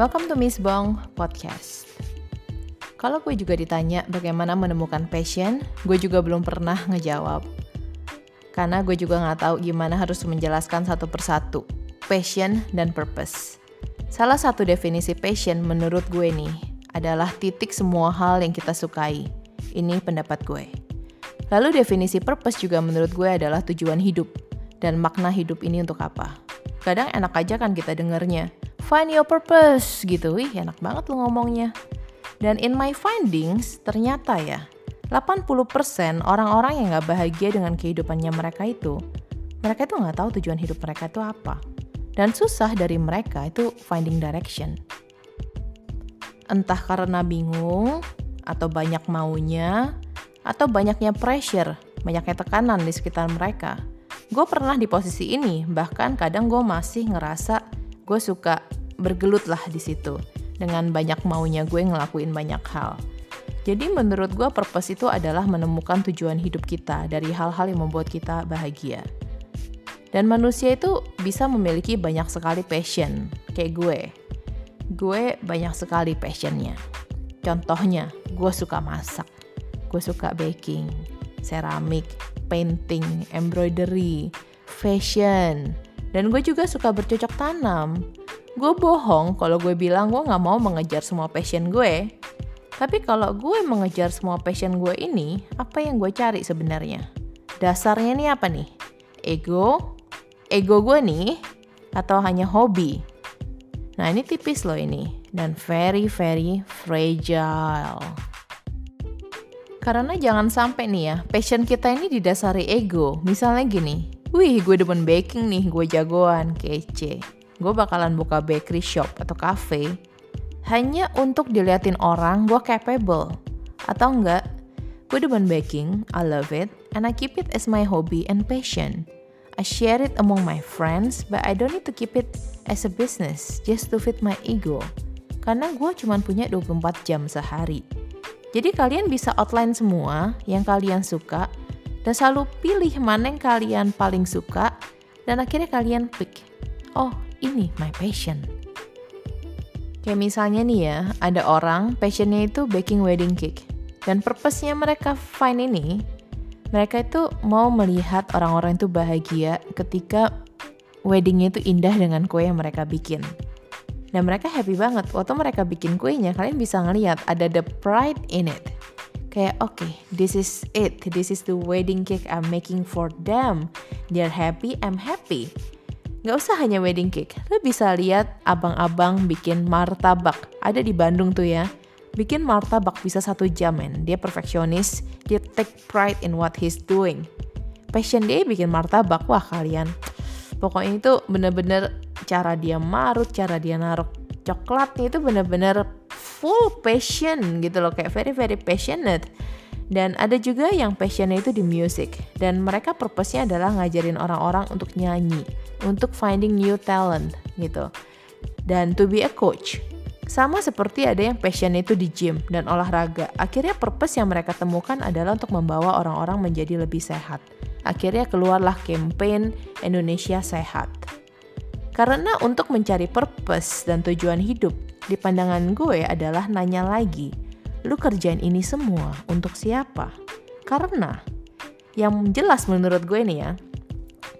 Welcome to Miss Bong Podcast. Kalau gue juga ditanya bagaimana menemukan passion, gue juga belum pernah ngejawab. Karena gue juga nggak tahu gimana harus menjelaskan satu persatu, passion dan purpose. Salah satu definisi passion menurut gue nih, adalah titik semua hal yang kita sukai. Ini pendapat gue. Lalu definisi purpose juga menurut gue adalah tujuan hidup. Dan makna hidup ini untuk apa. Kadang enak aja kan kita dengernya. Find your purpose gitu. Wih enak banget lo ngomongnya. Dan in my findings, ternyata ya, 80% orang-orang yang gak bahagia dengan kehidupannya mereka itu, mereka itu gak tahu tujuan hidup mereka itu apa. Dan susah dari mereka itu finding direction. Entah karena bingung, atau banyak maunya, atau banyaknya pressure, banyaknya tekanan di sekitar mereka. Gue pernah di posisi ini, bahkan kadang gue masih ngerasa gue suka bergelut lah di situ dengan banyak maunya gue ngelakuin banyak hal. Jadi menurut gue purpose itu adalah menemukan tujuan hidup kita dari hal-hal yang membuat kita bahagia. Dan manusia itu bisa memiliki banyak sekali passion, kayak gue. Gue banyak sekali passionnya. Contohnya, gue suka masak, gue suka baking, ceramik, painting, embroidery, fashion, dan gue juga suka bercocok tanam. Gue bohong kalau gue bilang gue gak mau mengejar semua passion gue. Tapi kalau gue mengejar semua passion gue ini, apa yang gue cari sebenarnya? Dasarnya nih apa nih? Ego? Ego gue nih? Atau hanya hobi? Nah ini tipis loh ini. Dan very very fragile. Karena jangan sampai nih ya, passion kita ini didasari ego. Misalnya gini, wih gue demen baking nih, gue jagoan, kece gue bakalan buka bakery shop atau cafe hanya untuk diliatin orang gue capable. Atau enggak, gue demen baking, I love it, and I keep it as my hobby and passion. I share it among my friends, but I don't need to keep it as a business just to fit my ego. Karena gue cuma punya 24 jam sehari. Jadi kalian bisa outline semua yang kalian suka dan selalu pilih mana yang kalian paling suka dan akhirnya kalian pick. Oh, ini my passion. Kayak misalnya nih ya, ada orang passionnya itu baking wedding cake. Dan purpose-nya mereka find ini, mereka itu mau melihat orang-orang itu bahagia ketika weddingnya itu indah dengan kue yang mereka bikin. Dan mereka happy banget waktu mereka bikin kuenya, kalian bisa ngeliat ada the pride in it. Kayak oke, okay, this is it, this is the wedding cake I'm making for them. They're happy, I'm happy. Gak usah hanya wedding cake, lo bisa lihat abang-abang bikin martabak. Ada di Bandung tuh ya. Bikin martabak bisa satu jam men. Dia perfeksionis, dia take pride in what he's doing. Passion dia bikin martabak, wah kalian. Pokoknya itu bener-bener cara dia marut, cara dia naruh coklatnya itu bener-bener full passion gitu loh. Kayak very very passionate. Dan ada juga yang passionnya itu di music. Dan mereka purpose-nya adalah ngajarin orang-orang untuk nyanyi untuk finding new talent gitu. Dan to be a coach. Sama seperti ada yang passion itu di gym dan olahraga. Akhirnya purpose yang mereka temukan adalah untuk membawa orang-orang menjadi lebih sehat. Akhirnya keluarlah campaign Indonesia Sehat. Karena untuk mencari purpose dan tujuan hidup, di pandangan gue adalah nanya lagi, lu kerjain ini semua untuk siapa? Karena yang jelas menurut gue nih ya,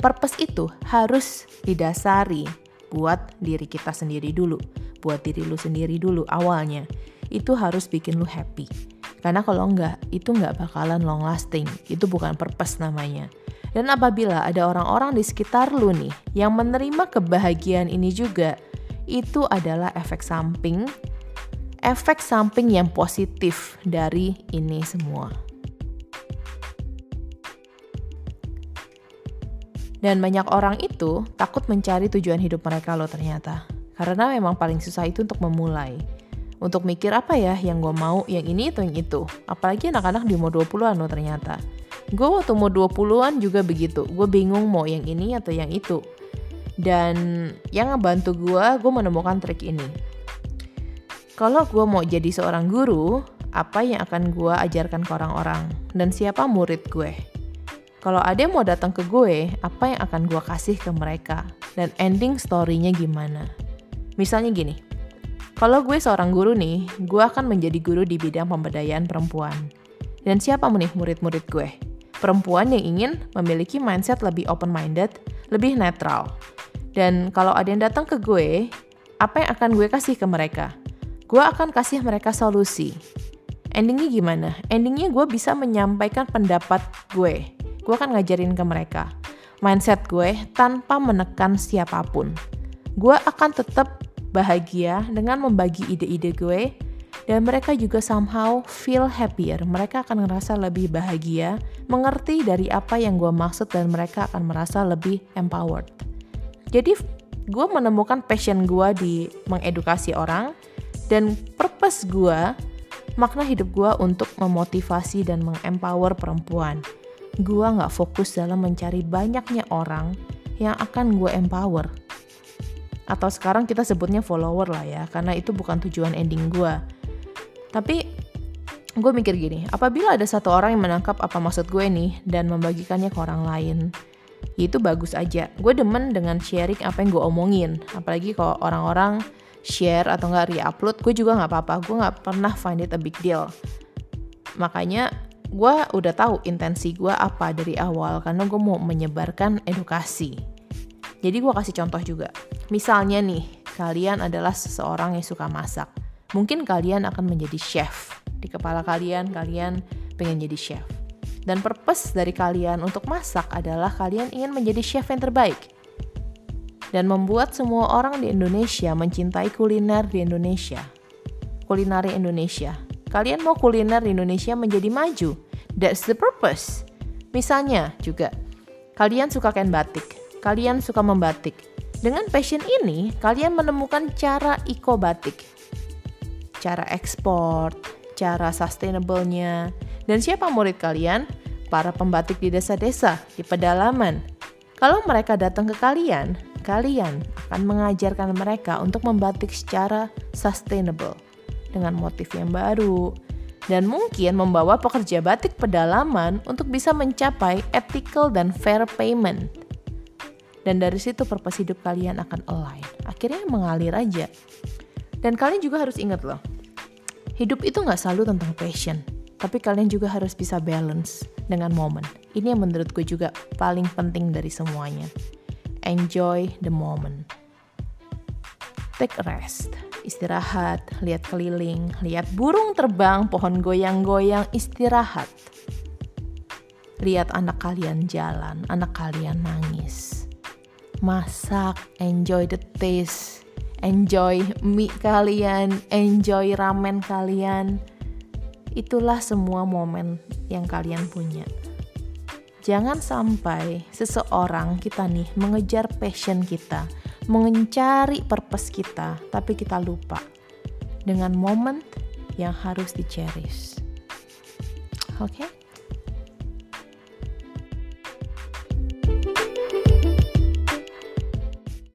purpose itu harus didasari buat diri kita sendiri dulu, buat diri lu sendiri dulu awalnya. Itu harus bikin lu happy. Karena kalau enggak, itu enggak bakalan long lasting. Itu bukan purpose namanya. Dan apabila ada orang-orang di sekitar lu nih yang menerima kebahagiaan ini juga, itu adalah efek samping, efek samping yang positif dari ini semua. Dan banyak orang itu takut mencari tujuan hidup mereka loh ternyata. Karena memang paling susah itu untuk memulai. Untuk mikir apa ya yang gue mau, yang ini atau yang itu. Apalagi anak-anak di umur 20-an loh ternyata. Gue waktu umur 20-an juga begitu. Gue bingung mau yang ini atau yang itu. Dan yang ngebantu gue, gue menemukan trik ini. Kalau gue mau jadi seorang guru, apa yang akan gue ajarkan ke orang-orang? Dan siapa murid gue? Kalau ada yang mau datang ke gue, apa yang akan gue kasih ke mereka? Dan ending story-nya gimana? Misalnya gini, Kalau gue seorang guru nih, gue akan menjadi guru di bidang pemberdayaan perempuan. Dan siapa nih murid-murid gue? Perempuan yang ingin memiliki mindset lebih open-minded, lebih netral. Dan kalau ada yang datang ke gue, apa yang akan gue kasih ke mereka? Gue akan kasih mereka solusi. Endingnya gimana? Endingnya gue bisa menyampaikan pendapat gue. Gue akan ngajarin ke mereka. Mindset gue tanpa menekan siapa pun. Gue akan tetap bahagia dengan membagi ide-ide gue dan mereka juga somehow feel happier. Mereka akan merasa lebih bahagia, mengerti dari apa yang gue maksud dan mereka akan merasa lebih empowered. Jadi gue menemukan passion gue di mengedukasi orang dan purpose gue, makna hidup gue untuk memotivasi dan mengempower perempuan. Gue gak fokus dalam mencari banyaknya orang yang akan gue empower. Atau sekarang kita sebutnya follower lah ya karena itu bukan tujuan ending gue tapi gue mikir gini apabila ada satu orang yang menangkap apa maksud gue nih dan membagikannya ke orang lain ya itu bagus aja. Gue demen dengan sharing apa yang gue omongin apalagi kalau orang-orang share atau nggak re-upload gue juga nggak apa-apa gue nggak pernah find it a big deal makanya gue udah tahu intensi gue apa dari awal karena gue mau menyebarkan edukasi jadi gue kasih contoh juga. Misalnya nih, kalian adalah seseorang yang suka masak. Mungkin kalian akan menjadi chef. Di kepala kalian, kalian pengen jadi chef. Dan purpose dari kalian untuk masak adalah kalian ingin menjadi chef yang terbaik. Dan membuat semua orang di Indonesia mencintai kuliner di Indonesia. Kulinari Indonesia. Kalian mau kuliner di Indonesia menjadi maju. That's the purpose. Misalnya juga, kalian suka kain batik kalian suka membatik. Dengan passion ini, kalian menemukan cara eco batik. Cara ekspor, cara sustainable-nya. Dan siapa murid kalian? Para pembatik di desa-desa, di pedalaman. Kalau mereka datang ke kalian, kalian akan mengajarkan mereka untuk membatik secara sustainable dengan motif yang baru dan mungkin membawa pekerja batik pedalaman untuk bisa mencapai ethical dan fair payment dan dari situ purpose hidup kalian akan align. Akhirnya mengalir aja. Dan kalian juga harus ingat loh, hidup itu nggak selalu tentang passion, tapi kalian juga harus bisa balance dengan momen. Ini yang menurut gue juga paling penting dari semuanya. Enjoy the moment. Take a rest, istirahat, lihat keliling, lihat burung terbang, pohon goyang-goyang, istirahat. Lihat anak kalian jalan, anak kalian nangis masak, enjoy the taste, enjoy mie kalian, enjoy ramen kalian. Itulah semua momen yang kalian punya. Jangan sampai seseorang kita nih mengejar passion kita, mencari purpose kita, tapi kita lupa dengan momen yang harus di cherish. Oke? Okay?